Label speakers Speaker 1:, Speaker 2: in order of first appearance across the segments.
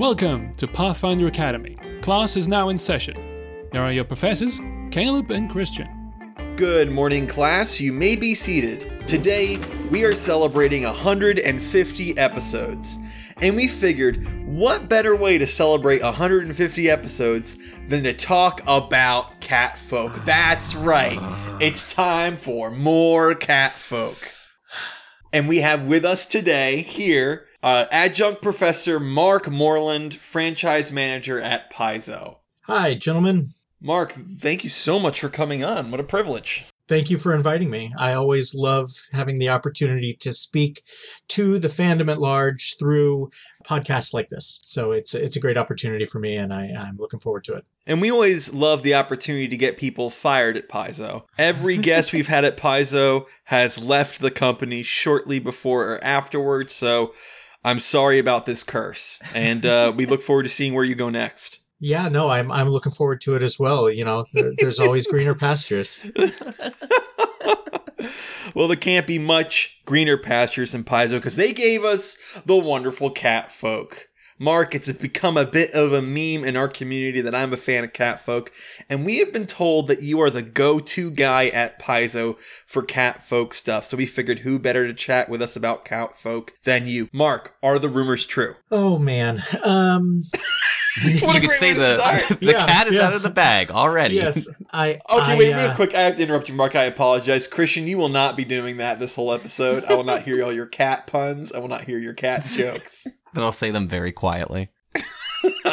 Speaker 1: Welcome to Pathfinder Academy. Class is now in session. Here are your professors, Caleb and Christian.
Speaker 2: Good morning, class. You may be seated. Today, we are celebrating 150 episodes. And we figured, what better way to celebrate 150 episodes than to talk about cat folk? That's right. It's time for more cat folk. And we have with us today here uh, adjunct professor Mark Moreland, franchise manager at Paizo.
Speaker 3: Hi, gentlemen.
Speaker 2: Mark, thank you so much for coming on. What a privilege.
Speaker 3: Thank you for inviting me. I always love having the opportunity to speak to the fandom at large through podcasts like this. So it's it's a great opportunity for me, and I, I'm looking forward to it.
Speaker 2: And we always love the opportunity to get people fired at Paizo. Every guest we've had at Paizo has left the company shortly before or afterwards. So I'm sorry about this curse, and uh, we look forward to seeing where you go next.
Speaker 3: Yeah, no, I'm I'm looking forward to it as well. You know, there, there's always greener pastures.
Speaker 2: well, there can't be much greener pastures in Paizo because they gave us the wonderful cat folk. Mark, it's become a bit of a meme in our community that I'm a fan of cat folk, and we have been told that you are the go-to guy at Paizo for cat folk stuff. So we figured who better to chat with us about cat folk than you. Mark, are the rumors true?
Speaker 3: Oh man. Um
Speaker 4: you could say the the yeah, cat is yeah. out of the bag already.
Speaker 3: Yes, I.
Speaker 2: Okay,
Speaker 3: I,
Speaker 2: wait,
Speaker 3: uh,
Speaker 2: real quick. I have to interrupt you, Mark. I apologize, Christian. You will not be doing that this whole episode. I will not hear all your cat puns. I will not hear your cat jokes.
Speaker 4: Then I'll say them very quietly.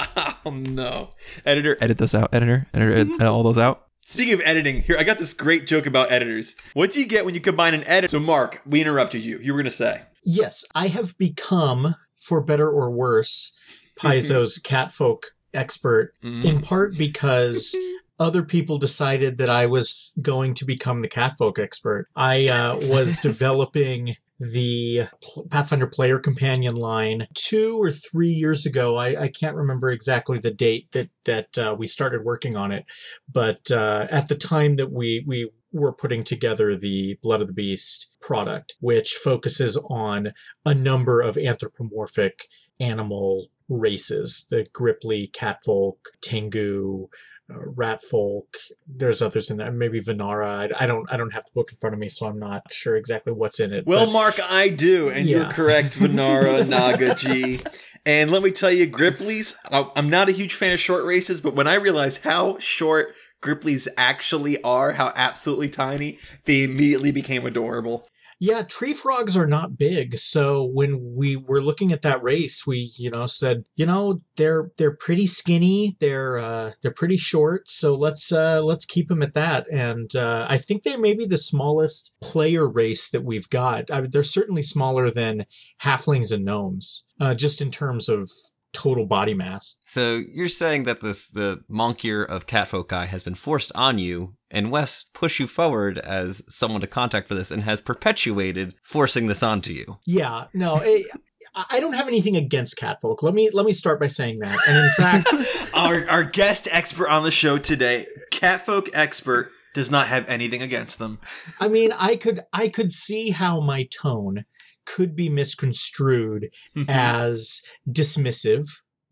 Speaker 2: oh no, editor, edit those out. Editor, editor, edit all those out. Speaking of editing, here I got this great joke about editors. What do you get when you combine an edit? So, Mark, we interrupted you. You were going to say.
Speaker 3: Yes, I have become, for better or worse, Paizo's catfolk expert mm. in part because other people decided that I was going to become the catfolk expert. I uh, was developing the Pathfinder Player Companion line two or three years ago. I, I can't remember exactly the date that that uh, we started working on it, but uh, at the time that we we were putting together the Blood of the Beast product, which focuses on a number of anthropomorphic animal races the Grippli, Catfolk, Tengu, uh, Ratfolk. There's others in there, maybe Vanara. I, I, don't. I don't have the book in front of me, so I'm not sure exactly what's in it.
Speaker 2: Well, but, Mark, I do, and yeah. you're correct. Vanara, Nagaji, and let me tell you, Gripplis. I'm not a huge fan of short races, but when I realized how short Gripplis actually are, how absolutely tiny, they immediately became adorable.
Speaker 3: Yeah, tree frogs are not big. So when we were looking at that race, we, you know, said, you know, they're they're pretty skinny, they're uh they're pretty short, so let's uh let's keep them at that. And uh I think they may be the smallest player race that we've got. I mean, they're certainly smaller than halflings and gnomes. Uh just in terms of total body mass.
Speaker 4: So you're saying that this the monkier of catfolk guy has been forced on you, and Wes pushed you forward as someone to contact for this, and has perpetuated forcing this onto you.
Speaker 3: Yeah, no. It, I don't have anything against catfolk. Let me let me start by saying that. And in fact,
Speaker 2: our our guest expert on the show today, catfolk expert, does not have anything against them.
Speaker 3: I mean, I could I could see how my tone could be misconstrued mm-hmm. as dismissive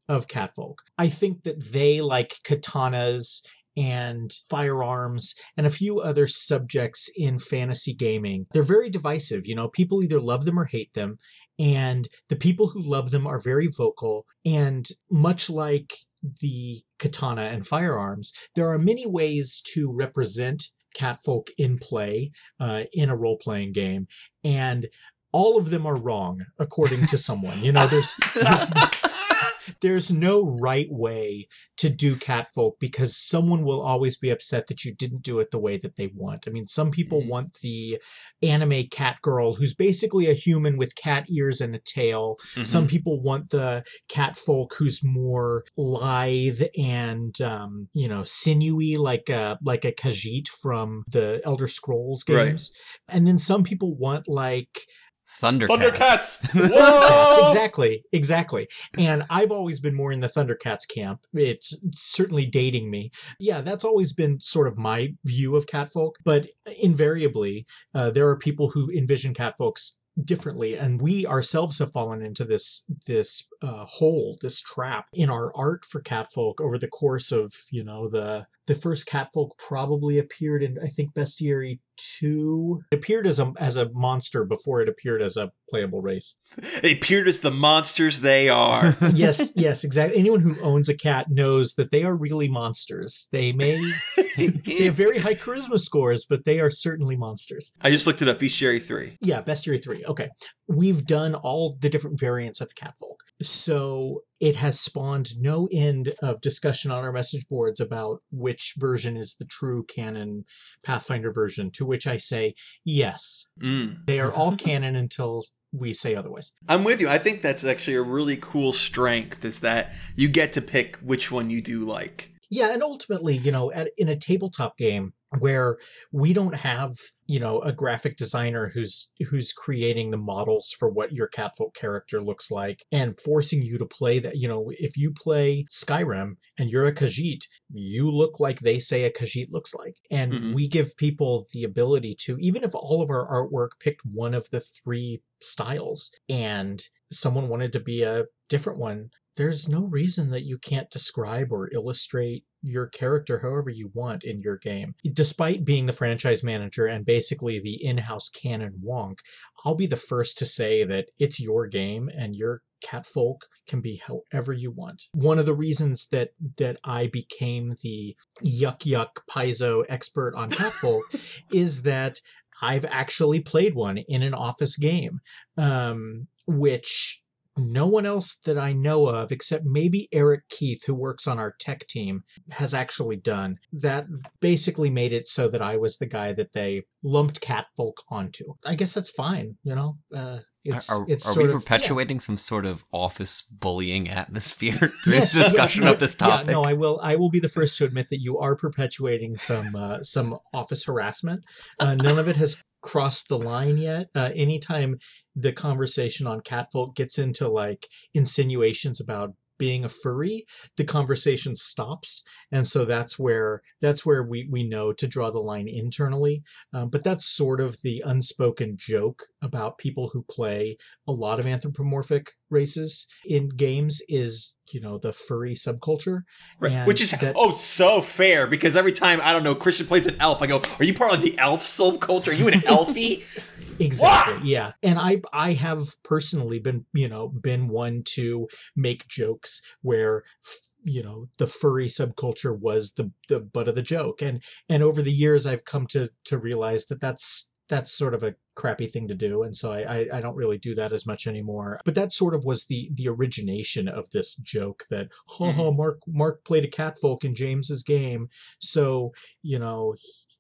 Speaker 3: of catfolk. I think that they, like katanas and firearms and a few other subjects in fantasy gaming, they're very divisive. You know, people either love them or hate them. And the people who love them are very vocal. And much like the katana and firearms, there are many ways to represent catfolk in play uh, in a role playing game. And all of them are wrong according to someone. You know, there's, there's there's no right way to do catfolk because someone will always be upset that you didn't do it the way that they want. I mean, some people mm-hmm. want the anime cat girl who's basically a human with cat ears and a tail. Mm-hmm. Some people want the catfolk who's more lithe and um, you know sinewy, like a like a Khajiit from the Elder Scrolls games. Right. And then some people want like
Speaker 4: Thundercats.
Speaker 2: Thundercats.
Speaker 3: Whoa! exactly, exactly. And I've always been more in the Thundercats camp. It's certainly dating me. Yeah, that's always been sort of my view of catfolk. But invariably, uh, there are people who envision catfolks differently and we ourselves have fallen into this this uh, hole this trap in our art for catfolk over the course of you know the the first catfolk probably appeared in i think bestiary 2 it appeared as a as a monster before it appeared as a playable race
Speaker 2: They appeared as the monsters they are.
Speaker 3: yes yes exactly anyone who owns a cat knows that they are really monsters they may they have very high charisma scores but they are certainly monsters
Speaker 2: I just looked it up. Bestiary 3.
Speaker 3: Yeah, Bestiary 3. Okay. We've done all the different variants of Catfolk. So it has spawned no end of discussion on our message boards about which version is the true canon Pathfinder version, to which I say, yes,
Speaker 2: Mm.
Speaker 3: they are all canon until we say otherwise.
Speaker 2: I'm with you. I think that's actually a really cool strength is that you get to pick which one you do like.
Speaker 3: Yeah, and ultimately, you know, at, in a tabletop game where we don't have, you know, a graphic designer who's who's creating the models for what your catfolk character looks like and forcing you to play that, you know, if you play Skyrim and you're a Khajiit, you look like they say a Khajiit looks like. And
Speaker 2: Mhm.
Speaker 3: we give people the ability to even if all of our artwork picked one of the three styles and someone wanted to be a different one, there's no reason that you can't describe or illustrate your character however you want in your game. Despite being the franchise manager and basically the in-house canon wonk, I'll be the first to say that it's your game and your catfolk can be however you want. One of the reasons that that I became the yuck yuck paizo expert on catfolk is that I've actually played one in an office game, um, which no one else that I know of, except maybe Eric Keith, who works on our tech team, has actually done. That basically made it so that I was the guy that they lumped catfolk onto. I guess that's fine, you know. Uh, it's
Speaker 4: are
Speaker 3: it's
Speaker 4: are
Speaker 3: sort
Speaker 4: we
Speaker 3: of,
Speaker 4: perpetuating some sort of office bullying atmosphere through
Speaker 3: Yes,
Speaker 4: this discussion
Speaker 3: yes,
Speaker 4: of this topic?
Speaker 3: yeah, no, I will. I will be the first to admit that you are perpetuating some uh, some office harassment. Uh, none of it has crossed the line yet. Uh, anytime the conversation on catfolk gets into like insinuations about being a furry the conversation stops. And so that's where that's where we we know to draw the line internally. Um, but that's sort of the unspoken joke about people who play a lot of anthropomorphic races in games is you know the furry subculture
Speaker 2: Right. Which is
Speaker 3: that-
Speaker 2: oh so fair because every time I don't know Christian plays an elf, I go, "Are you part of the elf subculture? Are you an elfie?"
Speaker 3: exactly yeah and i i have personally been you know been one to make jokes where f- you know the furry subculture was the the butt of the joke and and over the years i've come to to realize that that's that's sort of a crappy thing to do and so I, I i don't really do that as much anymore. But that sort of was the the origination of this joke that ha ha mm-hmm. mark mark played a catfolk in james's game so you know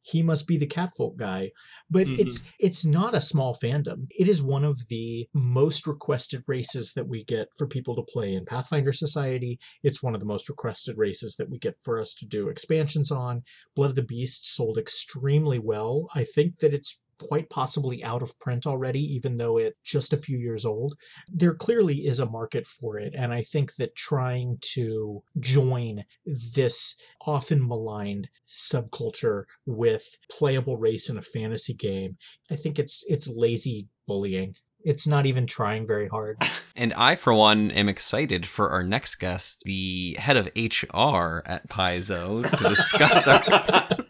Speaker 3: he must be the catfolk guy. But mm-hmm. it's it's not a small fandom. It is one of the most requested races that we get for people to play in pathfinder society. It's one of the most requested races that we get for us to do expansions on. Blood of the beast sold extremely well. I think that it's quite possibly out of print already even though it's just a few years old there clearly is a market for it and i think that trying to join this often maligned subculture with playable race in a fantasy game i think it's it's lazy bullying it's not even trying very hard
Speaker 4: And I, for one, am excited for our next guest, the head of HR at Paizo, to discuss our.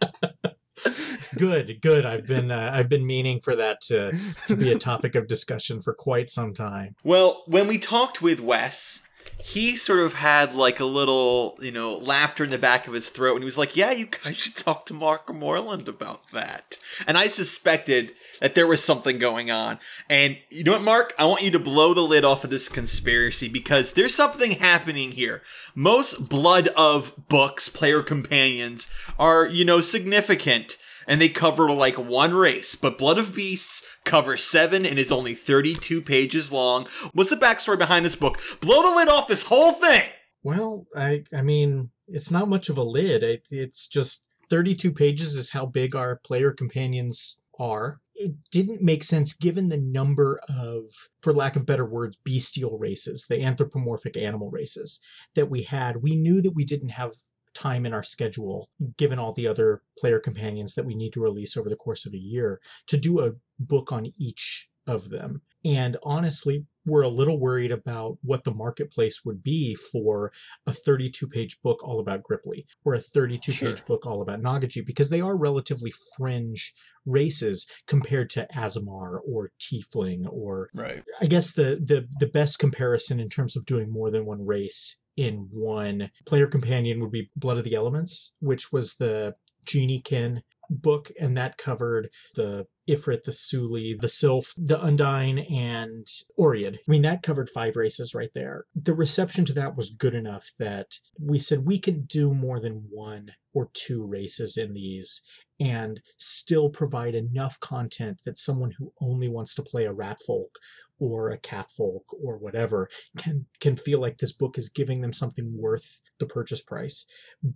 Speaker 3: good good i've been uh, i've been meaning for that to, to be a topic of discussion for quite some time
Speaker 2: Well, when we talked with Wes, he sort of had like a little, you know, laughter in the back of his throat, and he was like, "Yeah, you guys should talk to Mark Moreland about that." And I suspected that there was something going on. And you know what, Mark? I want you to blow the lid off of this conspiracy because there's something happening here. Most blood of books, player companions, are you know significant and they cover like one race, but Blood of Beasts covers seven and is only 32 pages long. What's the backstory behind this book? Blow the lid off this whole thing!
Speaker 3: well i i mean it's not much of a lid it, it's just 32 pages is how big our player companions are it didn't make sense given the number of for lack of better words bestial races the anthropomorphic animal races that we had we knew that we didn't have time in our schedule given all the other player companions that we need to release over the course of a year to do a book on each of them. And honestly, we're a little worried about what the marketplace would be for a 32 page book all about Grippli or a 32 page
Speaker 5: Sure.
Speaker 3: book all about Nagaji because they are relatively fringe races compared to Aasimar or Tiefling or
Speaker 5: Right.
Speaker 3: I guess the the the best comparison in terms of doing more than one race in one player companion would be Blood of the Elements, which was the Geniekin book, and that covered the Ifrit, the Suli, the Sylph, the Undine, and Oread. I mean, that covered five races right there. The reception to that was good enough that we said we could do more than one or two races in these and still provide enough content that someone who only wants to play a rat folk or a cat folk or whatever can can feel like this book is giving them something worth the purchase price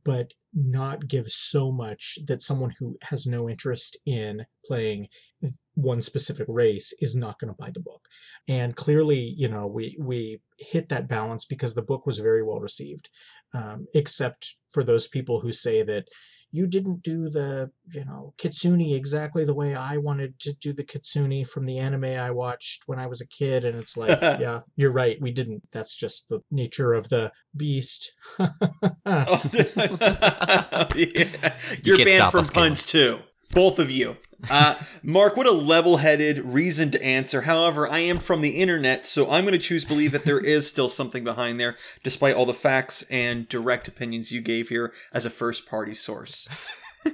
Speaker 3: but not give so much that someone who has no interest in playing one specific race is not going to buy the book. And clearly you know we we hit that balance because the book was very well received um, except for those people who say that you didn't do the you know kitsune exactly the way i wanted to do the kitsune from the anime i watched when i was a kid and it's like yeah you're right we didn't that's just the nature of the beast
Speaker 5: Oh, yeah. You're
Speaker 4: can't
Speaker 5: banned
Speaker 4: stop
Speaker 5: from puns too. Both of you. Uh, Mark, what a level-headed, reasoned answer. However, I am from the internet, so I'm going to choose believe that there is still something behind there, despite all the facts and direct opinions you gave here as a first-party source.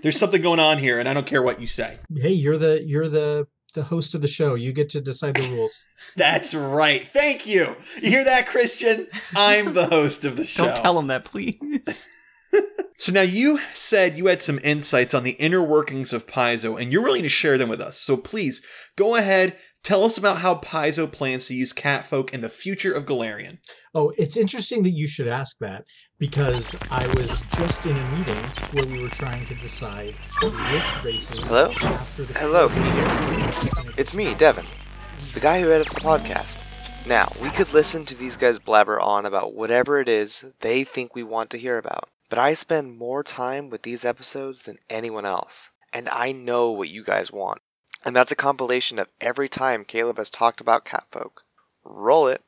Speaker 5: There's something going on here, and I don't care what you say.
Speaker 3: hey you're the you're the the host of the show you get to decide the rules
Speaker 5: That's right. Thank you. You hear that, Christian? I'm the host of the show.
Speaker 4: Don't tell him that, please.
Speaker 5: So now you said you had some insights on the inner workings of Paizo, and you're willing to share them with us. So please go ahead, tell us about how Paizo plans to use catfolk in the future of Golarion.
Speaker 3: Oh, it's interesting that you should ask that because I was just in a meeting where we were trying to decide which races.
Speaker 6: Hello?
Speaker 3: After the
Speaker 6: Hello, can you hear
Speaker 3: me?
Speaker 6: It's me, Devin, the guy who edits the podcast. Now, we could listen to these guys blabber on about whatever it is they think we want to hear about, but I spend more time with these episodes than anyone else, and I know what you guys want. And that's a compilation of every time Caleb has talked about catfolk. Roll it.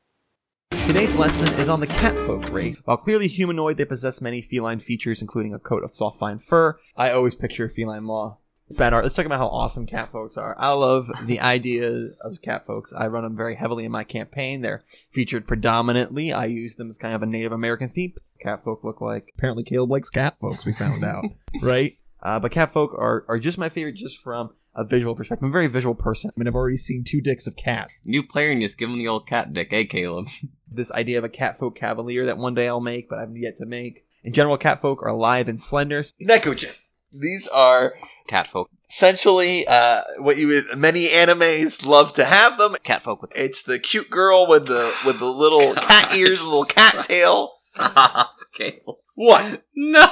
Speaker 2: Today's lesson is on the catfolk race. While clearly humanoid, they possess many feline features, including a coat of soft fine fur. I always picture a feline maw. Bad art. Let's talk about how awesome catfolks are. I love the idea of catfolks. I run them very heavily in my campaign. They're featured predominantly. I use them as kind of a Native American theme. Catfolk look like apparently Caleb likes catfolks. We found out, right? Uh, but catfolk are are just my favorite, just from a visual perspective. I'm a very visual person. I mean, I've already seen two dicks of cat.
Speaker 4: New player and just give him the old cat dick, eh, Caleb?
Speaker 2: this idea of a catfolk cavalier that one day I'll make, but I've yet to make. In general, catfolk are lithe and slender.
Speaker 5: Nekogen. These are
Speaker 4: Catfolk.
Speaker 5: essentially uh, what you would many animes love to have them.
Speaker 4: Catfolk with
Speaker 5: It's the cute girl with the with the little cat ears, and little cat tail.
Speaker 4: Stop, Caleb.
Speaker 5: What?
Speaker 4: No.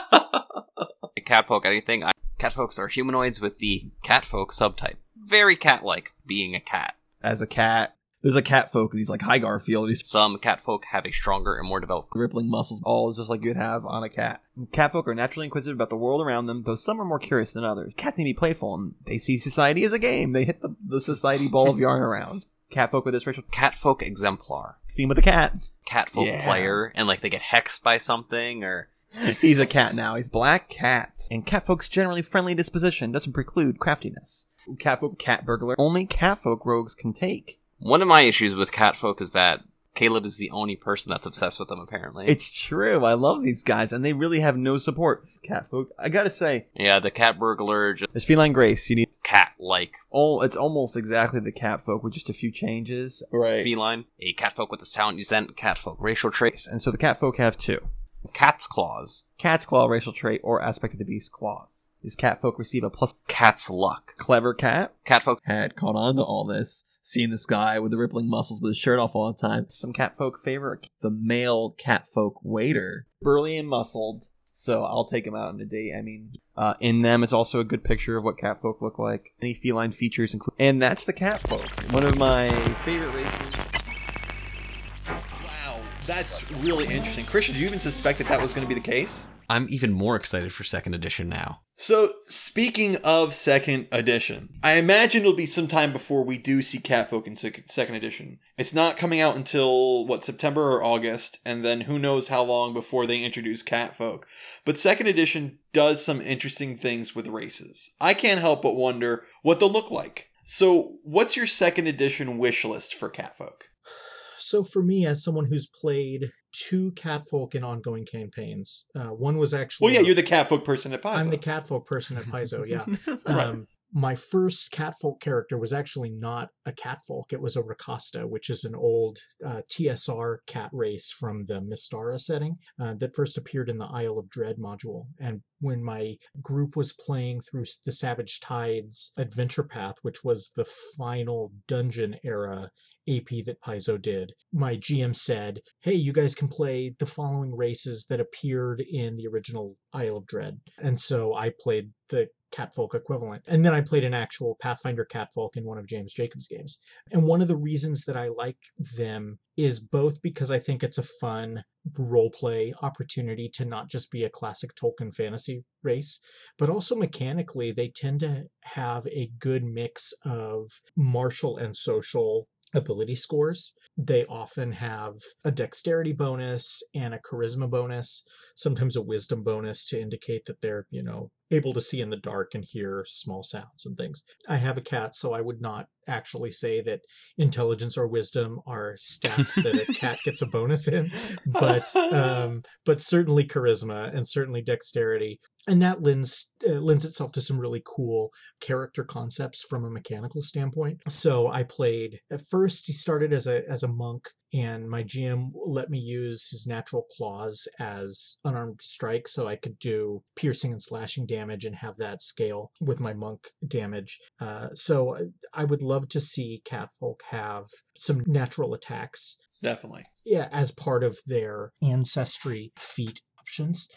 Speaker 4: Catfolk, anything? I, catfolks are humanoids with the catfolk subtype. Very cat-like, being a cat.
Speaker 2: As a cat, there's a cat folk and he's like, "Hi, Garfield." He's
Speaker 4: Some cat folk have a stronger and more developed.
Speaker 2: rippling muscles, all just like you'd have on a cat. Catfolk are naturally inquisitive about the world around them, though some are more curious than others. Cats need to be playful, and they see society as a game. They hit the, the society ball of yarn around. Catfolk with this racial
Speaker 4: Catfolk exemplar.
Speaker 2: theme with the cat.
Speaker 4: Catfolk
Speaker 2: Yeah.
Speaker 4: player, and like they get hexed by something, or
Speaker 2: He's a cat now. He's black cat. And catfolk's generally friendly disposition doesn't preclude craftiness. Catfolk, cat burglar. Only catfolk rogues can take.
Speaker 4: One of my issues with catfolk is that Caleb is the only person that's obsessed with them. Apparently,
Speaker 2: It's true. I love these guys, and they really have no support. Catfolk. I gotta say,
Speaker 4: yeah, the cat burglar, just
Speaker 2: there's feline grace. You need
Speaker 4: cat-like
Speaker 2: all. It's almost exactly the catfolk with just a few changes. Right.
Speaker 4: feline. A catfolk with this talent descent, catfolk racial trait,
Speaker 2: And so the catfolk have two.
Speaker 4: cat's claws,
Speaker 2: Cat's claw racial trait or aspect of the beast claws. These catfolk receive a plus
Speaker 4: cat's luck.
Speaker 2: clever cat.
Speaker 4: Catfolk
Speaker 2: Had caught on to all this, seeing this guy with the rippling muscles with his shirt off all the time. Some catfolk favor the male catfolk waiter. Burly and muscled, so I'll take him out on a date. I mean, uh, in them is also a good picture of what catfolk look like. Any feline features include, and that's the catfolk. One of my favorite races.
Speaker 5: That's really interesting. Christian, do you even suspect that that was going to be the case?
Speaker 4: I'm even more excited for second edition now.
Speaker 2: So, speaking of second edition, I imagine it'll be some time before we do see Catfolk in second edition. It's not coming out until, what, September or August, and then who knows how long before they introduce Catfolk. But second edition does some interesting things with races. I can't help but wonder what they'll look like. So, what's your second edition wish list for Catfolk?
Speaker 3: So for me, as someone who's played two catfolk in ongoing campaigns, uh, one was actually
Speaker 2: Well, yeah, you're the Catfolk person at Paizo.
Speaker 3: I'm the catfolk person at Paizo, yeah.
Speaker 2: Right.
Speaker 3: Um, my first catfolk character was actually not a catfolk. It was a Rakasta, which is an old uh, TSR cat race from the Mystara setting uh, that first appeared in the Isle of Dread module. And when my group was playing through the Savage Tides adventure path, which was the final dungeon era AP that Paizo did, my GM said, Hey, you guys can play the following races that appeared in the original Isle of Dread. And so I played the catfolk equivalent. And then I played an actual Pathfinder catfolk in one of James Jacobs' games. And one of the reasons that I like them is both because I think it's a fun role play opportunity to not just be a classic Tolkien fantasy race, but also mechanically, they tend to have a good mix of martial and social ability scores. They often have a dexterity bonus and a charisma bonus, sometimes a wisdom bonus to indicate that they're, you know, able to see in the dark and hear small sounds and things. I have a cat, so I would not actually say that intelligence or wisdom are stats that a cat gets a bonus in, but um, but certainly charisma and certainly dexterity, and that lends uh, lends itself to some really cool character concepts from a mechanical standpoint. So I played at first. He started as a as a monk and my GM let me use his natural claws as unarmed strike so I could do piercing and slashing damage and have that scale with my monk damage. Uh, so I would love to see catfolk have some natural attacks.
Speaker 2: Definitely.
Speaker 3: Yeah, as part of their ancestry feat options.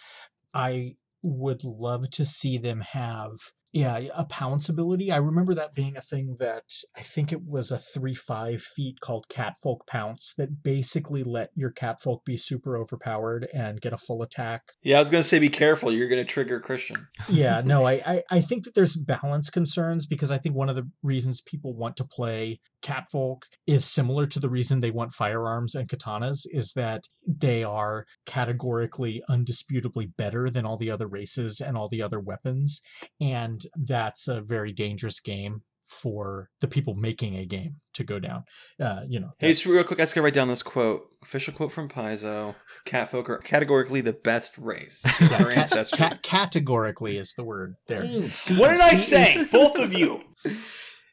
Speaker 3: I would love to see them have yeah, a pounce ability. I remember that being a thing that I think it was a three five feat called Catfolk Pounce that basically let your Catfolk be super overpowered and get a full attack.
Speaker 2: Yeah, I was going to say be careful. You're going to trigger Christian.
Speaker 3: yeah, no, I, I I think that there's balance concerns because I think one of the reasons people want to play Catfolk is similar to the reason they want firearms and katanas is that they are categorically undisputably better than all the other races and all the other weapons and that's a very dangerous game for the people making a game to go down. Uh, you know,
Speaker 2: Hey, just real quick, I just gotta write down this quote. Official quote from Paizo. Catfolk are categorically the best race. in
Speaker 3: yeah,
Speaker 2: Our
Speaker 3: ca-
Speaker 2: ancestry.
Speaker 3: ca- categorically is the word there.
Speaker 2: what did I say? Both of you.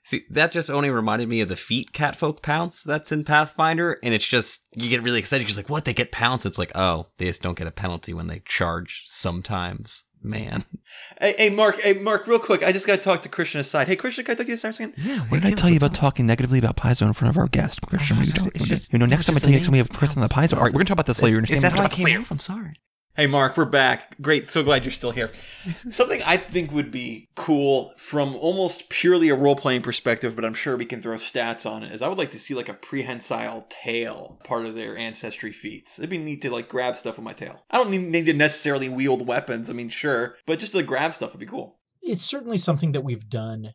Speaker 4: See, that just only reminded me of the feat catfolk pounce that's in Pathfinder, and it's just you get really excited because like, what they get pounce? It's like, oh, they just don't get a penalty when they charge sometimes. Man,
Speaker 2: Hey, hey, Mark. Hey, Mark. Real quick, I just gotta talk to Christian aside. Hey, Christian, can I talk to you aside a second?
Speaker 4: yeah.
Speaker 7: What did I tell you about talking negatively about Paizo in front of our guest, Christian? Oh, what are you
Speaker 4: it's just- it's just-
Speaker 7: You know, next time I
Speaker 4: just
Speaker 7: tell you
Speaker 4: a
Speaker 7: next time we have
Speaker 4: name.
Speaker 7: a person on the Paizo. All right, we're gonna talk about this later. You
Speaker 4: Is, is
Speaker 7: understand?
Speaker 4: that how I
Speaker 7: We're
Speaker 4: came off? I'm sorry.
Speaker 2: Hey, Mark. We're back. Great. So glad you're still here. Something I think would be cool from almost purely a role playing perspective, but I'm sure we can throw stats on it. Is I would like to see like a prehensile tail part of their ancestry feats. It'd be neat to like grab stuff with my tail. I don't need, to necessarily wield weapons. I mean, sure, but just to grab stuff would be cool.
Speaker 3: it's certainly something that we've done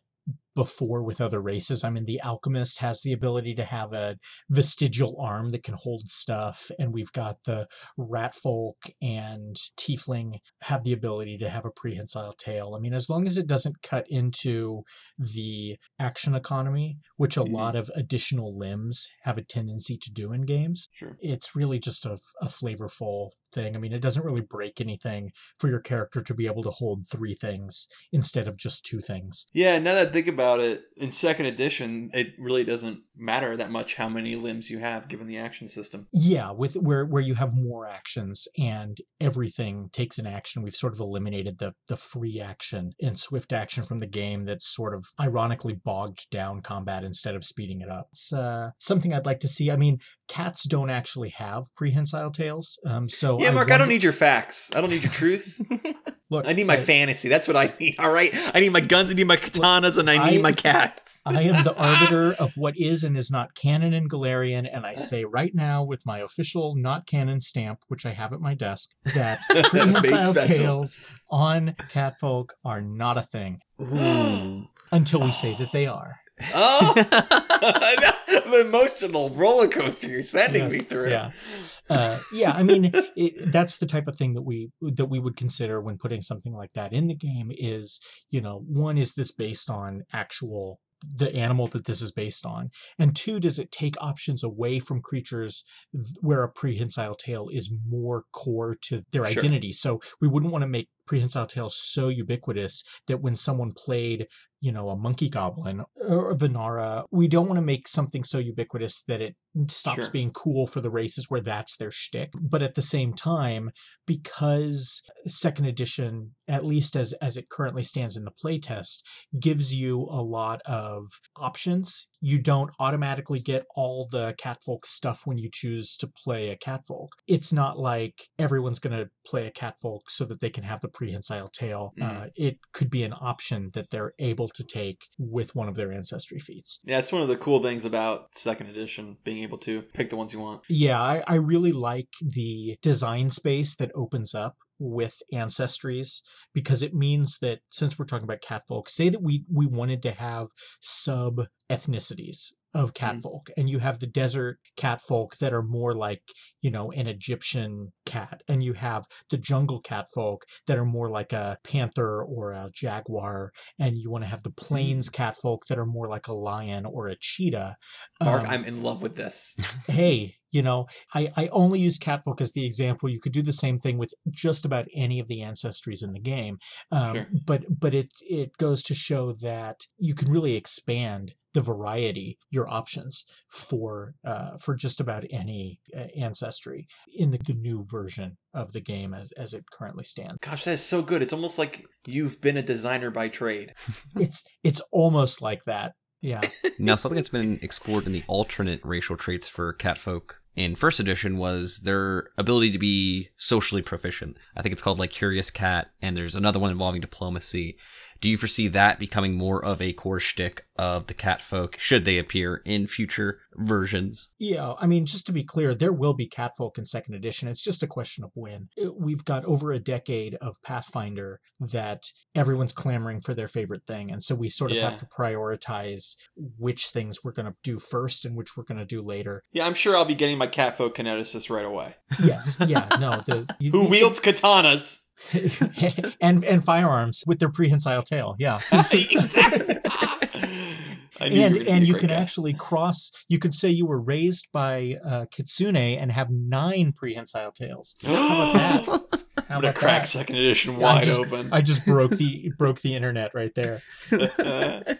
Speaker 3: before with other races. I mean, the alchemist has the ability to have a vestigial arm that can hold stuff, and we've got the rat folk and tiefling have the ability to have a prehensile tail. I mean, as long as it doesn't cut into the action economy, which a
Speaker 2: Mhm.
Speaker 3: lot of additional limbs have a tendency to do in games,
Speaker 2: Sure.
Speaker 3: it's really just a, a flavorful thing. I mean, it doesn't really break anything for your character to be able to hold three things instead of just two things.
Speaker 2: Yeah, now that I think about it, in second edition, it really doesn't matter that much how many limbs you have given the action system.
Speaker 3: Yeah, with where where you have more actions and everything takes an action, we've sort of eliminated the the free action and swift action from the game that's sort of ironically bogged down combat instead of speeding it up. It's uh, something I'd like to see. I mean, cats don't actually have prehensile tails, um, so
Speaker 2: Yeah, Mark, I don't need your facts. I don't need your truth.
Speaker 3: Look,
Speaker 2: I need my fantasy. That's what I need. All right. I need my guns. I need my katanas, and I need
Speaker 3: I-
Speaker 2: my cats.
Speaker 3: I am the arbiter of what is and is not canon in Golarion, and I say right now, with my official not canon stamp, which I have at my desk, that prehensile
Speaker 2: special.
Speaker 3: tails on catfolk are not a thing
Speaker 2: Ooh.
Speaker 3: until we say that they are.
Speaker 2: Oh, the emotional roller coaster you're sending
Speaker 3: Yes,
Speaker 2: me through.
Speaker 3: Yeah, uh, yeah. I mean, it, that's the type of thing that we that we would consider when putting something like that in the game. Is you know, one is this based on actual the animal that this is based on, and two, does it take options away from creatures where a prehensile tail is more core to their
Speaker 2: Sure.
Speaker 3: identity? So we wouldn't want to make prehensile tails so ubiquitous that when someone played you know, a monkey goblin or a Vanara. We don't want to make something so ubiquitous that it stops
Speaker 2: Sure.
Speaker 3: being cool for the races where that's their shtick. But at the same time, because second edition, at least as as it currently stands in the playtest, gives you a lot of options. You don't automatically get all the catfolk stuff when you choose to play a catfolk. It's not like everyone's going to play a catfolk so that they can have the prehensile tail. Uh,
Speaker 2: Mhm.
Speaker 3: it could be an option that they're able to take with one of their ancestry feats.
Speaker 2: Yeah, it's one of the cool things about second edition, being able to pick the ones you want.
Speaker 3: Yeah, I, I really like the design space that opens up with ancestries because it means that since we're talking about catfolk, say that we we wanted to have sub ethnicities of catfolk and you have the desert catfolk that are more like you know an egyptian cat and you have the jungle catfolk that are more like a panther or a jaguar and you want to have the plains catfolk that are more like a lion or a cheetah
Speaker 2: Mark,
Speaker 3: Um,
Speaker 2: I'm in love with this.
Speaker 3: hey, you know, I, I only use catfolk as the example. You could do the same thing with just about any of the ancestries in the game. Um,
Speaker 2: Sure.
Speaker 3: But but it it goes to show that you can really expand the variety, your options for uh, for just about any uh, ancestry in the, the new version of the game as, as it currently stands.
Speaker 2: Gosh, that is so good. It's almost like you've been a designer by trade.
Speaker 3: It's it's almost like that. Yeah.
Speaker 4: Now, something that's been explored in the alternate racial traits for catfolk in first edition was their ability to be socially proficient. I think it's called like Curious Cat, and there's another one involving diplomacy. Do you foresee that becoming more of a core shtick of the catfolk should they appear in future versions?
Speaker 3: Yeah, I mean, just to be clear, there will be catfolk in second edition. It's just a question of when. Uh, we've got over a decade of Pathfinder that everyone's clamoring for their favorite thing. And so we sort of
Speaker 2: Yeah.
Speaker 3: have to prioritize which things we're going to do first and which we're going to do later.
Speaker 2: Yeah, I'm sure I'll be getting my catfolk kineticist right away.
Speaker 3: Yes, yeah, no. The, you-
Speaker 2: Who
Speaker 3: you-
Speaker 2: wields katanas?
Speaker 3: and and firearms with their prehensile tail. Yeah.
Speaker 2: exactly.
Speaker 3: And and you can
Speaker 2: guest.
Speaker 3: actually cross you could say you were raised by uh, kitsune and have nine prehensile tails how about that how
Speaker 2: I'm gonna crack
Speaker 3: that
Speaker 2: second edition
Speaker 3: Yeah, I
Speaker 2: wide
Speaker 3: just-
Speaker 2: open.
Speaker 3: i just broke the broke the internet right there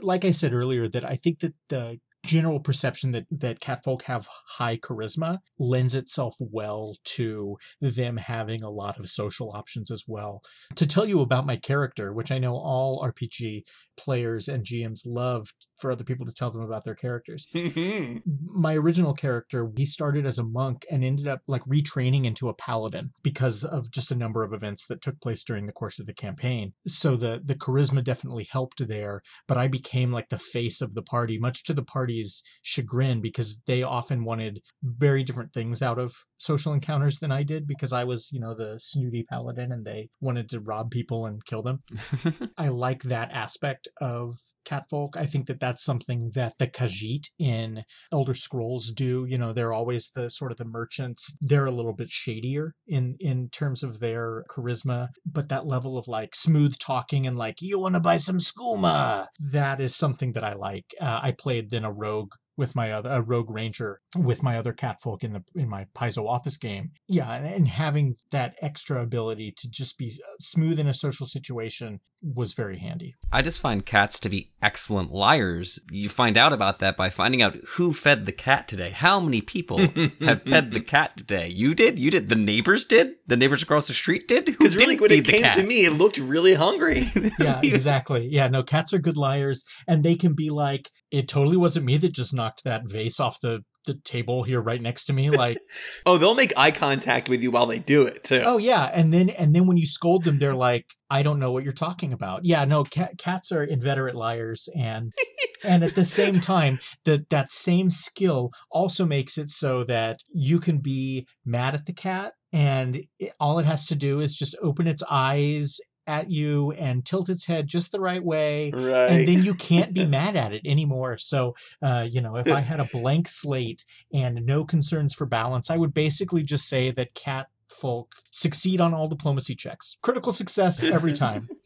Speaker 3: like i said earlier that i think that the general perception that that catfolk have high charisma lends itself well to them having a lot of social options as well. To tell you about my character which i know all rpg players and gms love for other people to tell them about their characters. My original character he started as a monk and ended up like retraining into a paladin because of just a number of events that took place during the course of the campaign. So the the charisma definitely helped there but i became like the face of the party much to the party's chagrin because they often wanted very different things out of social encounters than i did because i was you know the snooty paladin and they wanted to rob people and kill them I like that aspect of catfolk. I think that that's something that the Khajiit in Elder Scrolls do. You know, they're always the sort of the merchants. They're a little bit shadier in in terms of their charisma, but that level of like smooth talking and like you want to buy some skooma, that is something that I like. Uh, I played then a rogue with my other a rogue ranger with my other catfolk in the in my Paizo office game. Yeah, and, and having that extra ability to just be uh, smooth in a social situation was very handy.
Speaker 4: I just find cats to be excellent liars. You find out about that by finding out who fed the cat today. How many people have fed the cat today? You did? You did? The neighbors did? The neighbors across the street did?
Speaker 2: Because really, when it came
Speaker 4: cat?
Speaker 2: to me, it looked really hungry.
Speaker 3: Yeah, exactly. Yeah, no, cats are good liars, and they can be like, "It totally wasn't me that just knocked that vase off the the table here right next to me like
Speaker 2: Oh, they'll make eye contact with you while they do it too.
Speaker 3: oh yeah and then and then when you scold them they're like i don't know what you're talking about yeah no cat, cats are inveterate liars and and at the same time that that same skill also makes it so that you can be mad at the cat and it, all it has to do is just open its eyes at you and tilt its head just the right way
Speaker 2: Right.
Speaker 3: and then you can't be mad at it anymore. So, uh, you know, if I had a blank slate and no concerns for balance, I would basically just say that cat folk succeed on all diplomacy checks. Critical success every time.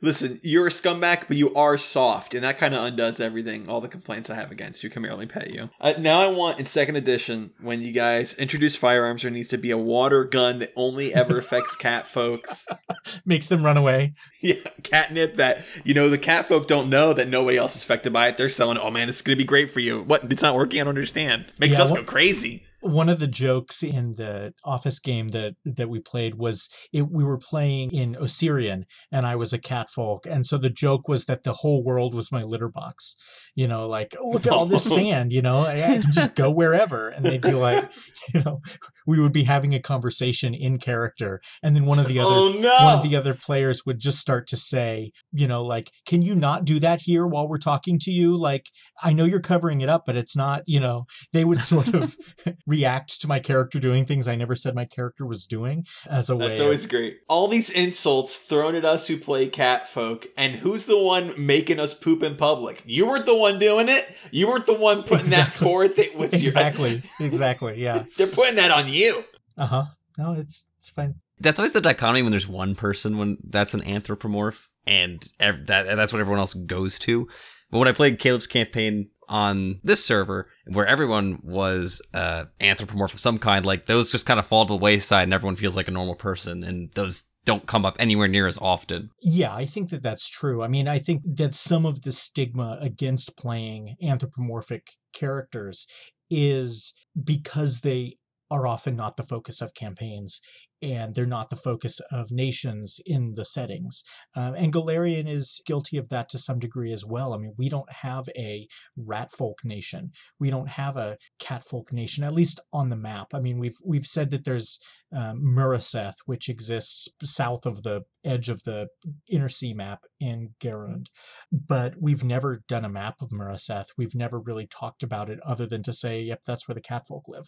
Speaker 2: Listen, you're a scumbag, but you are soft, and that kind of undoes everything, all the complaints I have against you. Come here, let me pet you. Uh, now I want in second edition, when you guys introduce firearms, there needs to be a water gun that only ever affects cat folks.
Speaker 3: Makes them run away.
Speaker 2: Yeah, catnip that, you know, the cat folk don't know that nobody else is affected by it. They're selling, oh man, this is going to be great for you. What? It's not working? I don't understand. Makes
Speaker 3: Yeah,
Speaker 2: us
Speaker 3: what-
Speaker 2: go crazy.
Speaker 3: One of the jokes in the office game that that we played was it, we were playing in Osirion and I was a cat folk. And so the joke was that the whole world was my litter box. You know, like, "Oh, look at all this sand, you know, I, I can just go wherever. And they'd be like, you know, we would be having a conversation in character. And then one of the other
Speaker 2: oh no!
Speaker 3: one of the other players would just start to say, you know, like, can you not do that here while we're talking to you? Like, I know you're covering it up, but it's not, you know, they would sort of react to my character doing things I never said my character was doing as a way.
Speaker 2: That's
Speaker 3: of-
Speaker 2: always great. All these insults thrown at us who play cat folk, and who's the one making us poop in public? You weren't the one doing it. You weren't the one putting that forth. It was your.
Speaker 3: exactly, exactly, yeah.
Speaker 2: They're putting that on you.
Speaker 3: Uh huh. No, it's it's fine.
Speaker 4: That's always the dichotomy when there's one person when that's an anthropomorph, and ev- that that's what everyone else goes to. But when I played Caleb's campaign on this server, where everyone was uh, anthropomorph of some kind, like those just kind of fall to the wayside, and everyone feels like a normal person, and those don't come up anywhere near as often.
Speaker 3: Yeah, I think that that's true. I mean, I think that some of the stigma against playing anthropomorphic characters is because they are often not the focus of campaigns and they're not the focus of nations in the settings. Um, and Golarion is guilty of that to some degree as well. I mean, we don't have a rat folk nation. We don't have a cat folk nation, at least on the map. I mean, we've we've said that there's um, Murraseth, which exists south of the edge of the inner sea map in Garund, but we've never done a map of Murraseth. We've never really talked about it other than to say, yep, that's where the catfolk live.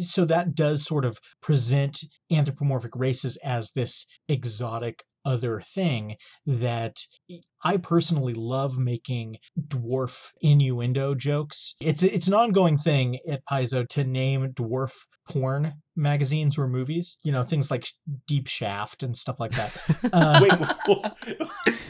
Speaker 3: So that does sort of present anthropomorphic races as this exotic other thing that I personally love making dwarf innuendo jokes. It's it's an ongoing thing at Paizo to name dwarf porn magazines or movies. You know, things like Deep Shaft and stuff like that. Uh,
Speaker 2: Wait,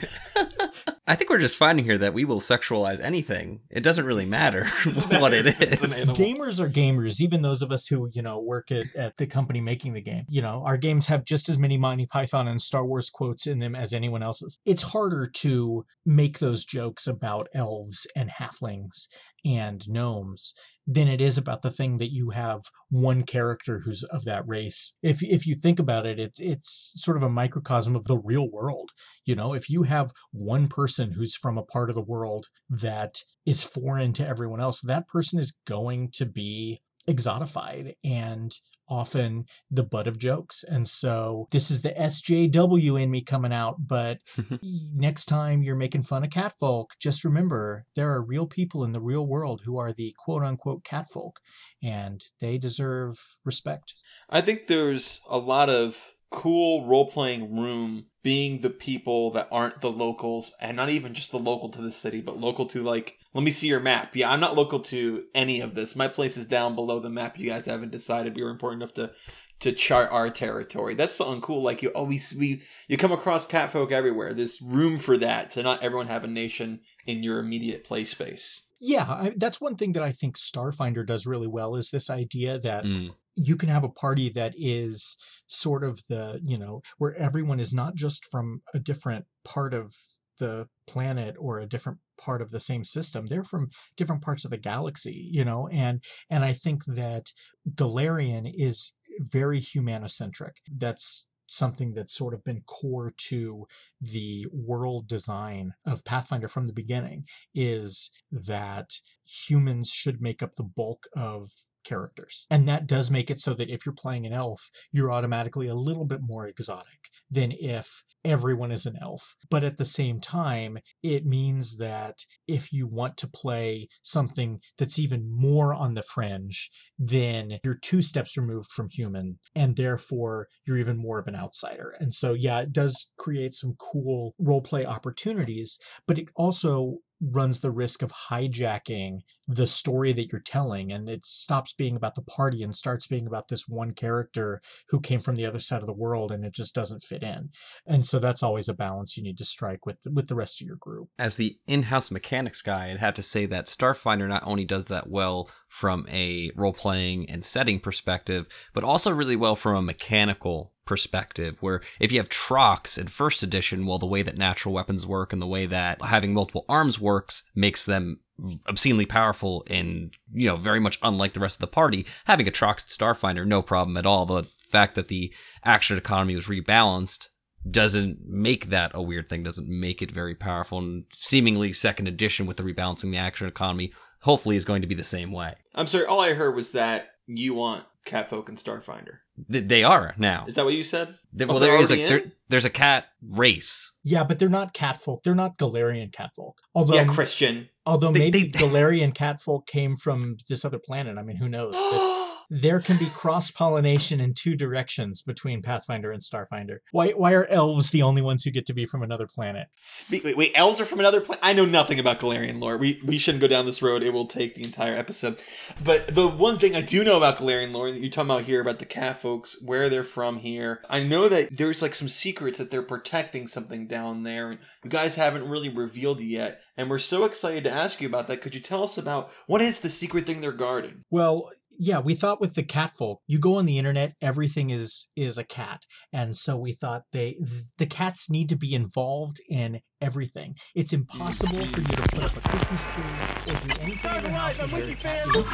Speaker 4: I think we're just finding here that we will sexualize anything. It doesn't really matter what
Speaker 2: It's an
Speaker 4: is.
Speaker 2: animal.
Speaker 3: gamers are gamers even those of us who you know work at, at the company making the game you know our games have just as many monty python and star wars quotes in them as anyone else's it's harder to make those jokes about elves and halflings and gnomes than it is about the thing that you have one character who's of that race. If if you think about it, it it's sort of a microcosm of the real world you know? If you have one person who's from a part of the world that is foreign to everyone else that person is going to be exotified and often the butt of jokes. And so this is the sjw in me coming out but next time you're making fun of catfolk just remember there are real people in the real world who are the quote unquote catfolk and they deserve respect.
Speaker 2: I think there's a lot of cool role playing room being the people that aren't the locals and not even just the local to the city, but local to like, let me see your map. Yeah, I'm not local to any of this. My place is down below the map. You guys haven't decided we were important enough to to chart our territory. That's something cool. Like you always we you come across catfolk everywhere. There's room for that to not everyone have a nation in your immediate play space.
Speaker 3: yeah I, that's one thing that i think starfinder does really well is this idea that
Speaker 4: Mm.
Speaker 3: you can have a party that is sort of the you know where everyone is not just from a different part of the planet or a different part of the same system they're from different parts of the galaxy you know and and i think that golarion is very humanocentric that's something that's sort of been core to the world design of Pathfinder from the beginning is that humans should make up the bulk of characters. And that does make it so that if you're playing an elf, you're automatically a little bit more exotic than if everyone is an elf. But at the same time, it means that if you want to play something that's even more on the fringe, then you're two steps removed from human, and therefore you're even more of an outsider. And so, yeah, it does create some cool roleplay opportunities, but it also runs the risk of hijacking the story that you're telling and it stops being about the party and starts being about this one character who came from the other side of the world and it just doesn't fit in. And so that's always a balance you need to strike with with the rest of your group.
Speaker 4: As the in-house mechanics guy, I'd have to say that Starfinder not only does that well from a role-playing and setting perspective, but also really well from a mechanical perspective where if you have trox in first edition well the way that natural weapons work and the way that having multiple arms works makes them obscenely powerful and you know very much unlike the rest of the party having a trox starfinder no problem at all the fact that the action economy was rebalanced doesn't make that a weird thing doesn't make it very powerful and seemingly second edition with the rebalancing the action economy hopefully is going to be the same way
Speaker 2: I'm sorry. All I heard was that you want Catfolk and Starfinder.
Speaker 4: Th- they are now.
Speaker 2: Is that what you said?
Speaker 4: Th-
Speaker 2: Oh,
Speaker 4: well
Speaker 2: they're
Speaker 4: there is a there, there's a cat race.
Speaker 3: Yeah but they're not catfolk. They're not golarion catfolk. Although
Speaker 2: yeah, Christian.
Speaker 3: although
Speaker 4: They-
Speaker 3: maybe
Speaker 4: they-
Speaker 3: golarion catfolk came from this other planet. I mean who knows? But there can be cross pollination in two directions between Pathfinder and Starfinder. Why why are elves the only ones who get to be from another planet?
Speaker 2: Speak, wait, wait, elves are from another planet. I know nothing about Golarion lore. We we shouldn't go down this road. It will take the entire episode. But the one thing I do know about Golarion lore, that you're talking about here about the cat folks, where they're from here. I know that there's like some secrets that they're protecting something down there, and you guys haven't really revealed it yet. And we're so excited to ask you about that. Could you tell us about what is the secret thing they're guarding?
Speaker 3: Well, yeah, we thought with the cat folk, you go on the internet, everything is is a cat, and so we thought they the cats need to be involved in everything. It's impossible for you to put up a Christmas tree or do anything in your house without a cat being involved.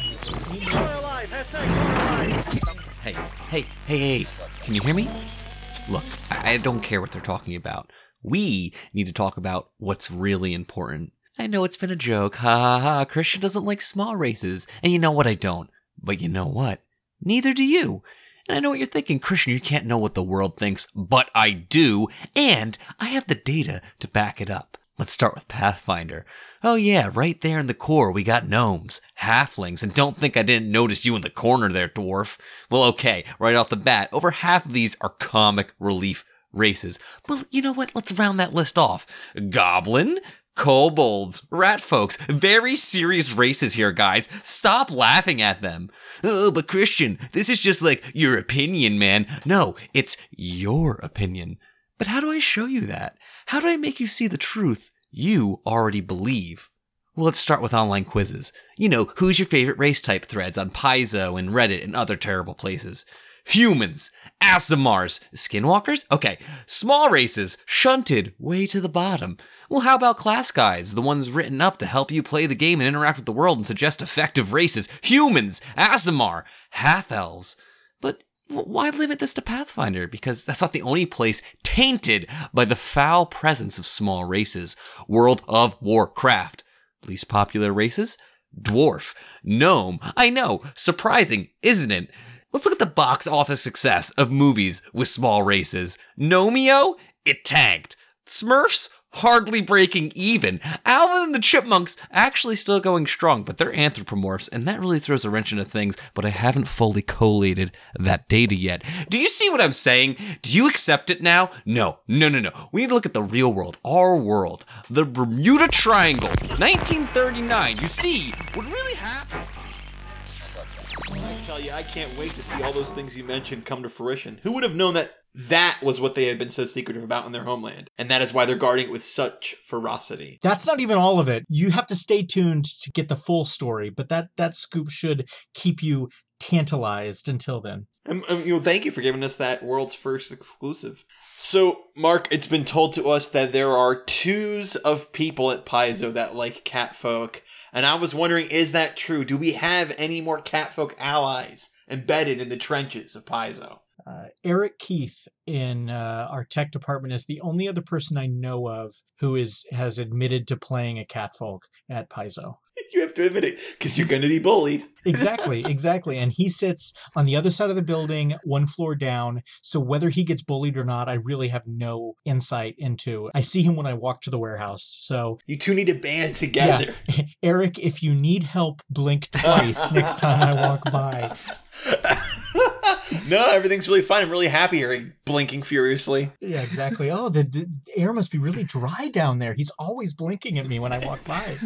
Speaker 3: And at the same
Speaker 4: Hey, hey, hey, hey, can you hear me? Look, I, I don't care what they're talking about. We need to talk about what's really important. I know it's been a joke. Ha ha ha. Christian doesn't like small races. And you know what? I don't. But you know what? Neither do you. And I know what you're thinking. Christian, you can't know what the world thinks, but I do. And I have the data to back it up. Let's start with Pathfinder. Oh yeah, right there in the core we got gnomes, halflings, and don't think I didn't notice you in the corner there, dwarf. Well, okay, right off the bat, over half of these are comic relief races. Well, you know what? Let's round that list off. Goblin, kobolds, rat folks, very serious races here, guys. Stop laughing at them. Oh, but Christian, this is just like your opinion, man. No, it's your opinion. But how do I show you that? How do I make you see the truth you already believe? Well, let's start with online quizzes. You know, who's your favorite race type threads on Paizo and Reddit and other terrible places? Humans, Aasimars, Skinwalkers? Okay, small races, shunted way to the bottom. Well, how about class guides, the ones written up to help you play the game and interact with the world and suggest effective races? Humans, Aasimar, half elves. But why limit this to Pathfinder? Because that's not the only place tainted by the foul presence of small races. World of Warcraft. Least popular races? Dwarf. Gnome. I know. Surprising, isn't it? Let's look at the box office success of movies with small races. Gnomeo? It tanked. Smurfs? Hardly breaking even. Alvin and the Chipmunks actually still going strong, but they're anthropomorphs, and that really throws a wrench into things, but I haven't fully collated that data yet. Do you see what I'm saying? Do you accept it now? No, no, no, no. We need to look at the real world, our world. The Bermuda Triangle, 1939. You see what really happened?
Speaker 2: I tell you, I can't wait to see all those things you mentioned come to fruition. Who would have known that that was what they had been so secretive about in their homeland? And that is why they're guarding it with such ferocity.
Speaker 3: That's not even all of it. You have to stay tuned to get the full story, but that that scoop should keep you tantalized until then.
Speaker 2: And, and, you know, thank you for giving us that world's first exclusive. So, Mark, it's been told to us that there are twos of people at Paizo that like catfolk, and I was wondering, is that true? Do we have any more catfolk allies embedded in the trenches of Paizo?
Speaker 3: Uh, Eric Keith in uh, our tech department is the only other person I know of who is has admitted to playing a catfolk at Paizo.
Speaker 2: You have to admit it because you're going to be bullied.
Speaker 3: Exactly, exactly. And he sits on the other side of the building, one floor down. So whether he gets bullied or not, I really have no insight into. I see him when I walk to the warehouse. So
Speaker 2: You two need to band together.
Speaker 3: yeah, Eric, if you need help, blink twice next time I walk by.
Speaker 2: no, everything's really fine. I'm really happy hearing blinking furiously.
Speaker 3: Yeah, exactly. Oh, the, the air must be really dry down there. He's always blinking at me when I walk by.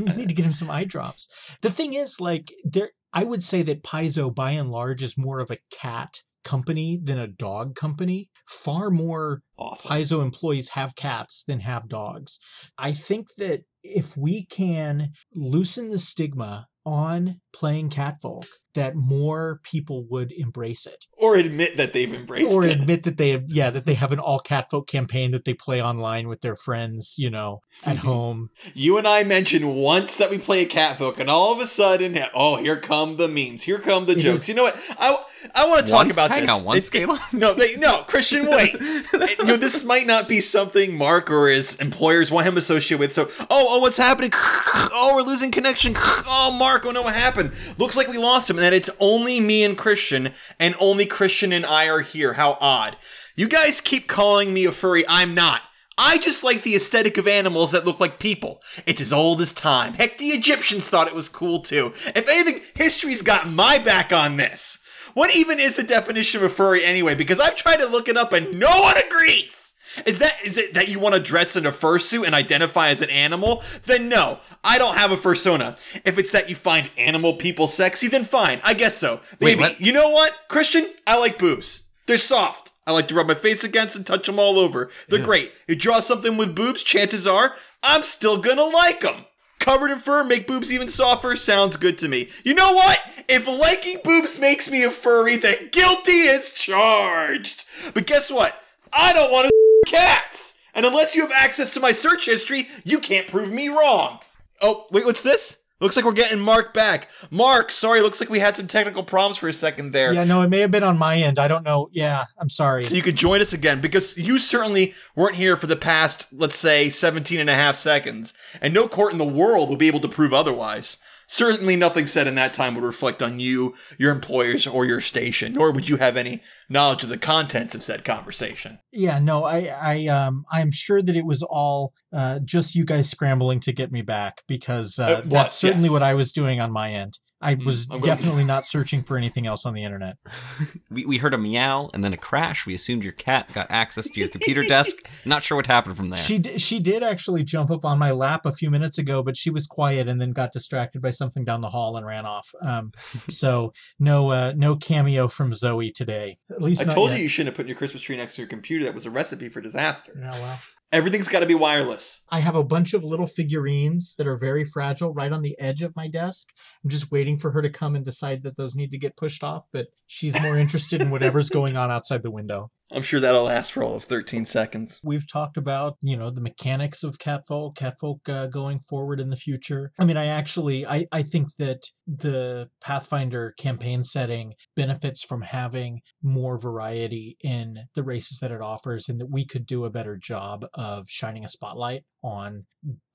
Speaker 3: I need to get him some eye drops. The thing is, like, there, I would say that Paizo, by and large, is more of a cat company than a dog company. Far more
Speaker 2: Awesome.
Speaker 3: Paizo employees have cats than have dogs. I think that if we can loosen the stigma on playing catfolk, that more people would embrace it
Speaker 2: Or admit that they've embraced
Speaker 3: or
Speaker 2: it.
Speaker 3: Or admit that they have yeah that they have an all catfolk campaign that they play online with their friends you know at mm-hmm. home
Speaker 2: You and I mentioned once that we play a catfolk, and all of a sudden, oh, here come the memes. Here come the
Speaker 3: It
Speaker 2: jokes.
Speaker 3: is-
Speaker 2: You know what? I, I want to talk
Speaker 4: Once?
Speaker 2: about
Speaker 4: Hang
Speaker 2: this.
Speaker 4: on, once,
Speaker 2: It- it-
Speaker 4: Caleb?
Speaker 2: No, they, no, Christian, wait. you know, this might not be something Mark or his employers want him associated with. So, oh, oh, what's happening? Oh, we're losing connection. Oh, Mark, oh no, what happened? Looks like we lost him, and that it's only me and Christian, and only Christian and I are here. How odd. You guys keep calling me a furry. I'm not. I just like the aesthetic of animals that look like people. It's as old as time. Heck, the Egyptians thought it was cool too. If anything, history's got my back on this. What even is the definition of a furry anyway? Because I've tried to look it up and no one agrees. Is that is it that you want to dress in a fursuit and identify as an animal? Then no, I don't have a fursona. If it's that you find animal people sexy, then fine, I guess so.
Speaker 4: Wait,
Speaker 2: Maybe.
Speaker 4: what?
Speaker 2: You know what, Christian? I like boobs. They're soft. I like to rub my face against and touch them all over. They're great. You draw something with boobs, chances are I'm still gonna like them. Covered in fur, make boobs even softer. Sounds good to me. You know what? If liking boobs makes me a furry, then guilty is charged. But guess what? I don't want to cats. And unless you have access to my search history, you can't prove me wrong. Oh, wait, what's this? Looks like we're getting Mark back. Mark, sorry, looks like we had some technical problems for a second there.
Speaker 3: yeah no it may have been on my end i don't know yeah i'm sorry
Speaker 2: So you could join us again because you certainly weren't here for the past, let's say, 17 and a half seconds. And no court in the world will be able to prove otherwise. Certainly nothing said in that time would reflect on you, your employers, or your station, nor would you have any knowledge of the contents of said conversation.
Speaker 3: yeah no i i um i'm sure that it was all uh just you guys scrambling to get me back because uh,
Speaker 2: what?
Speaker 3: that's certainly
Speaker 2: Yes.
Speaker 3: what i was doing on my end i was
Speaker 2: I'm gonna-
Speaker 3: definitely not searching for anything else on the internet
Speaker 4: We, we heard a meow and then a crash. We assumed your cat got access to your computer desk. Not sure what happened from there.
Speaker 3: She d- she did actually jump up on my lap a few minutes ago, but she was quiet and then got distracted by something down the hall and ran off. Um, so no uh, no cameo from Zoe today. At least
Speaker 2: I told
Speaker 3: yet.
Speaker 2: you you shouldn't have put your Christmas tree next to your computer. That was a recipe for disaster.
Speaker 3: Yeah, well,
Speaker 2: Everything's got to be wireless.
Speaker 3: I have a bunch of little figurines that are very fragile right on the edge of my desk. I'm just waiting for her to come and decide that those need to get pushed off. But she's more interested in whatever's going on outside the window.
Speaker 2: I'm sure that'll last for all of 13 seconds.
Speaker 3: We've talked about, you know, the mechanics of Catfolk, Catfolk uh, going forward in the future. I mean, I actually, I, I think that the Pathfinder campaign setting benefits from having more variety in the races that it offers and that we could do a better job of shining a spotlight on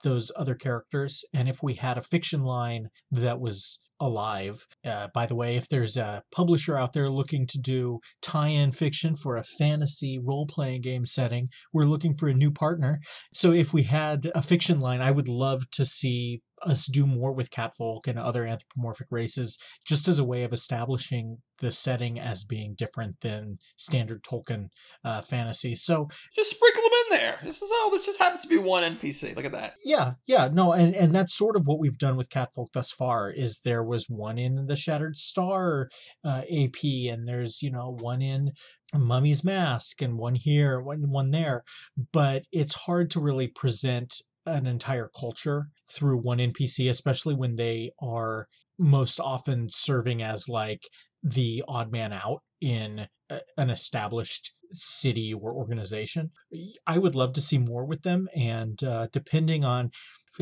Speaker 3: those other characters. And if we had a fiction line that was alive, uh, by the way, if there's a publisher out there looking to do tie in fiction for a fantasy role playing game setting, we're looking for a new partner. So if we had a fiction line, I would love to see us do more with catfolk and other anthropomorphic races just as a way of establishing the setting as being different than standard Tolkien uh, fantasy. So
Speaker 2: Just sprinkle there. This is all. This just happens to be one NPC. Look at that.
Speaker 3: Yeah, yeah, no, and and that's sort of what we've done with Catfolk thus far. Is there was one in the Shattered Star uh, AP, and there's you know one in Mummy's Mask, and one here, one one there, but it's hard to really present an entire culture through one NPC, especially when they are most often serving as like the odd man out in a, an established city or organization. I would love to see more with them, and uh, depending on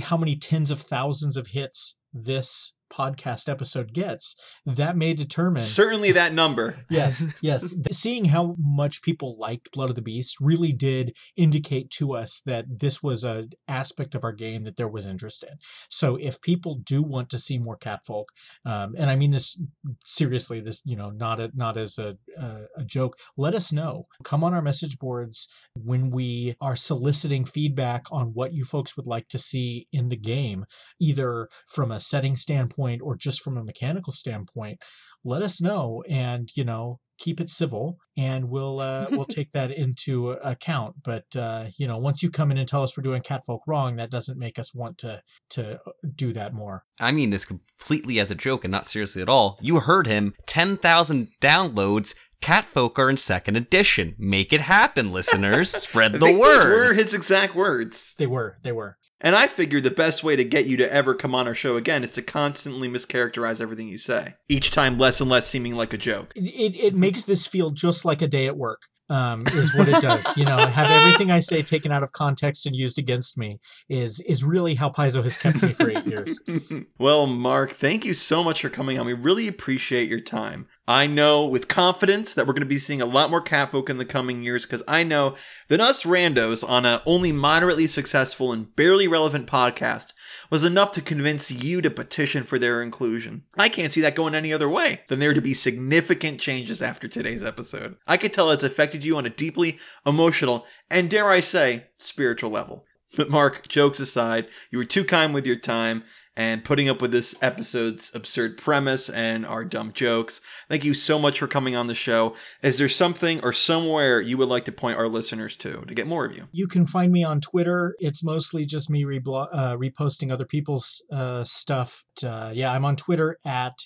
Speaker 3: how many tens of thousands of hits this podcast episode gets, that may determine
Speaker 2: Certainly that number.
Speaker 3: yes, yes. Seeing how much people liked Blood of the Beast really did indicate to us that this was an aspect of our game that there was interest in. So if people do want to see more Catfolk, um, and I mean this seriously, this you know not a, not as a, a a joke, let us know. Come on our message boards when we are soliciting feedback on what you folks would like to see in the game, either from a setting standpoint or just from a mechanical standpoint let us know and you know keep it civil and we'll uh, we'll take that into account but uh, you know once you come in and tell us we're doing catfolk wrong that doesn't make us want to to do that more
Speaker 4: I mean this completely as a joke and not seriously at all. You heard him. 10,000 downloads. Catfolk are in second edition. Make it happen, listeners. Spread the
Speaker 2: word. those were his exact words.
Speaker 3: they were they were
Speaker 2: And I figure the best way to get you to ever come on our show again is to constantly mischaracterize everything you say. Each time less and less seeming like a joke.
Speaker 3: it, it, makes this feel just like a day at work um, is what it does. You know, have everything I say taken out of context and used against me is is really how Paizo has kept me for eight years.
Speaker 2: well, Mark, thank you so much for coming on. We really appreciate your time. I know with confidence that we're going to be seeing a lot more catfolk in the coming years because I know that us randos on a only moderately successful and barely relevant podcast was enough to convince you to petition for their inclusion. I can't see that going any other way than there to be significant changes after today's episode. I could tell it's affected you on a deeply emotional and dare I say spiritual level. But Mark, jokes aside, you were too kind with your time and putting up with this episode's absurd premise and our dumb jokes. Thank you so much for coming on the show. Is there something or somewhere you would like to point our listeners to to get more of you?
Speaker 3: You can find me on Twitter. It's mostly just me reblo- uh, reposting other people's uh, stuff. Uh, yeah, I'm on Twitter at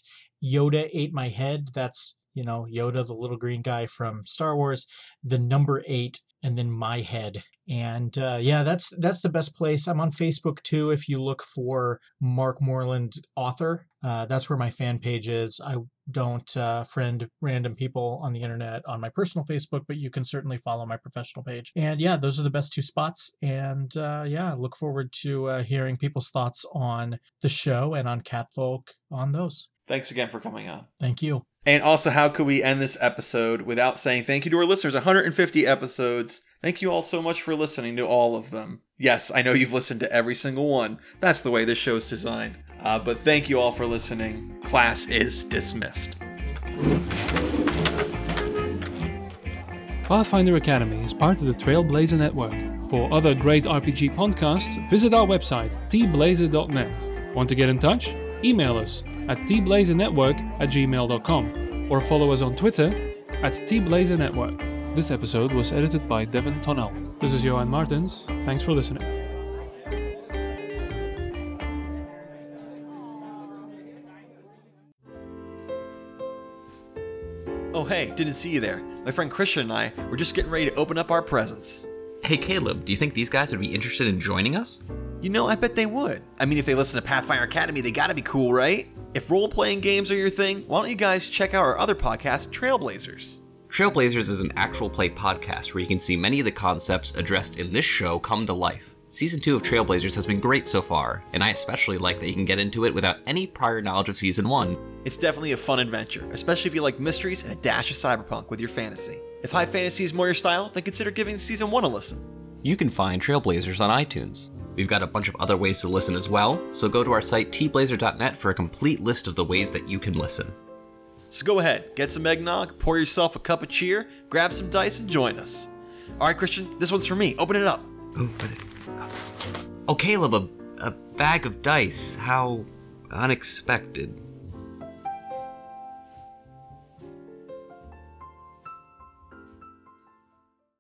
Speaker 3: Yoda ate my head. That's you know Yoda, the little green guy from Star Wars. The number eight, and then my head. And uh, yeah, that's that's the best place. I'm on Facebook too. If you look for Mark Moreland author, uh, that's where my fan page is. I don't uh, friend random people on the internet on my personal Facebook, but you can certainly follow my professional page. And yeah, those are the best two spots. And uh, yeah, look forward to uh, hearing people's thoughts on the show and on Catfolk on those.
Speaker 2: Thanks again for coming on.
Speaker 3: Thank you.
Speaker 2: And also, how could we end this episode without saying thank you to our listeners? 150 episodes. Thank you all so much for listening to all of them. Yes, I know you've listened to every single one. That's the way this show's designed. Uh, but thank you all for listening. Class is dismissed.
Speaker 1: Pathfinder Academy is part of the Trailblazer Network. For other great RPG podcasts, visit our website, tblazer.net. Want to get in touch? Email us at tblazernetwork at gmail.com or follow us on Twitter at tblazernetwork. This episode was edited by Devin Tonnell. This is Johan Martins. Thanks for listening.
Speaker 2: Oh, hey, didn't see you there. My friend Christian and I were just getting ready to open up our presents.
Speaker 4: Hey Caleb, do you think these guys would be interested in joining us?
Speaker 2: You know, I bet they would. I mean, if they listen to Pathfinder Academy, they gotta be cool, right? If role playing games are your thing, why don't you guys check out our other podcast, Trailblazers?
Speaker 4: Trailblazers is an actual play podcast where you can see many of the concepts addressed in this show come to life. Season 2 of Trailblazers has been great so far, and I especially like that you can get into it without any prior knowledge of Season 1.
Speaker 2: It's definitely a fun adventure, especially if you like mysteries and a dash of cyberpunk with your fantasy. If high fantasy is more your style, then consider giving season 1 a listen.
Speaker 4: You can find Trailblazers on iTunes. We've got a bunch of other ways to listen as well, so go to our site tblazer.net for a complete list of the ways that you can listen.
Speaker 2: So go ahead, get some eggnog, pour yourself a cup of cheer, grab some dice, and join us. Alright, Christian, this one's for me. Open it up.
Speaker 4: Ooh, what is. Oh, Caleb, a, a bag of dice. How unexpected.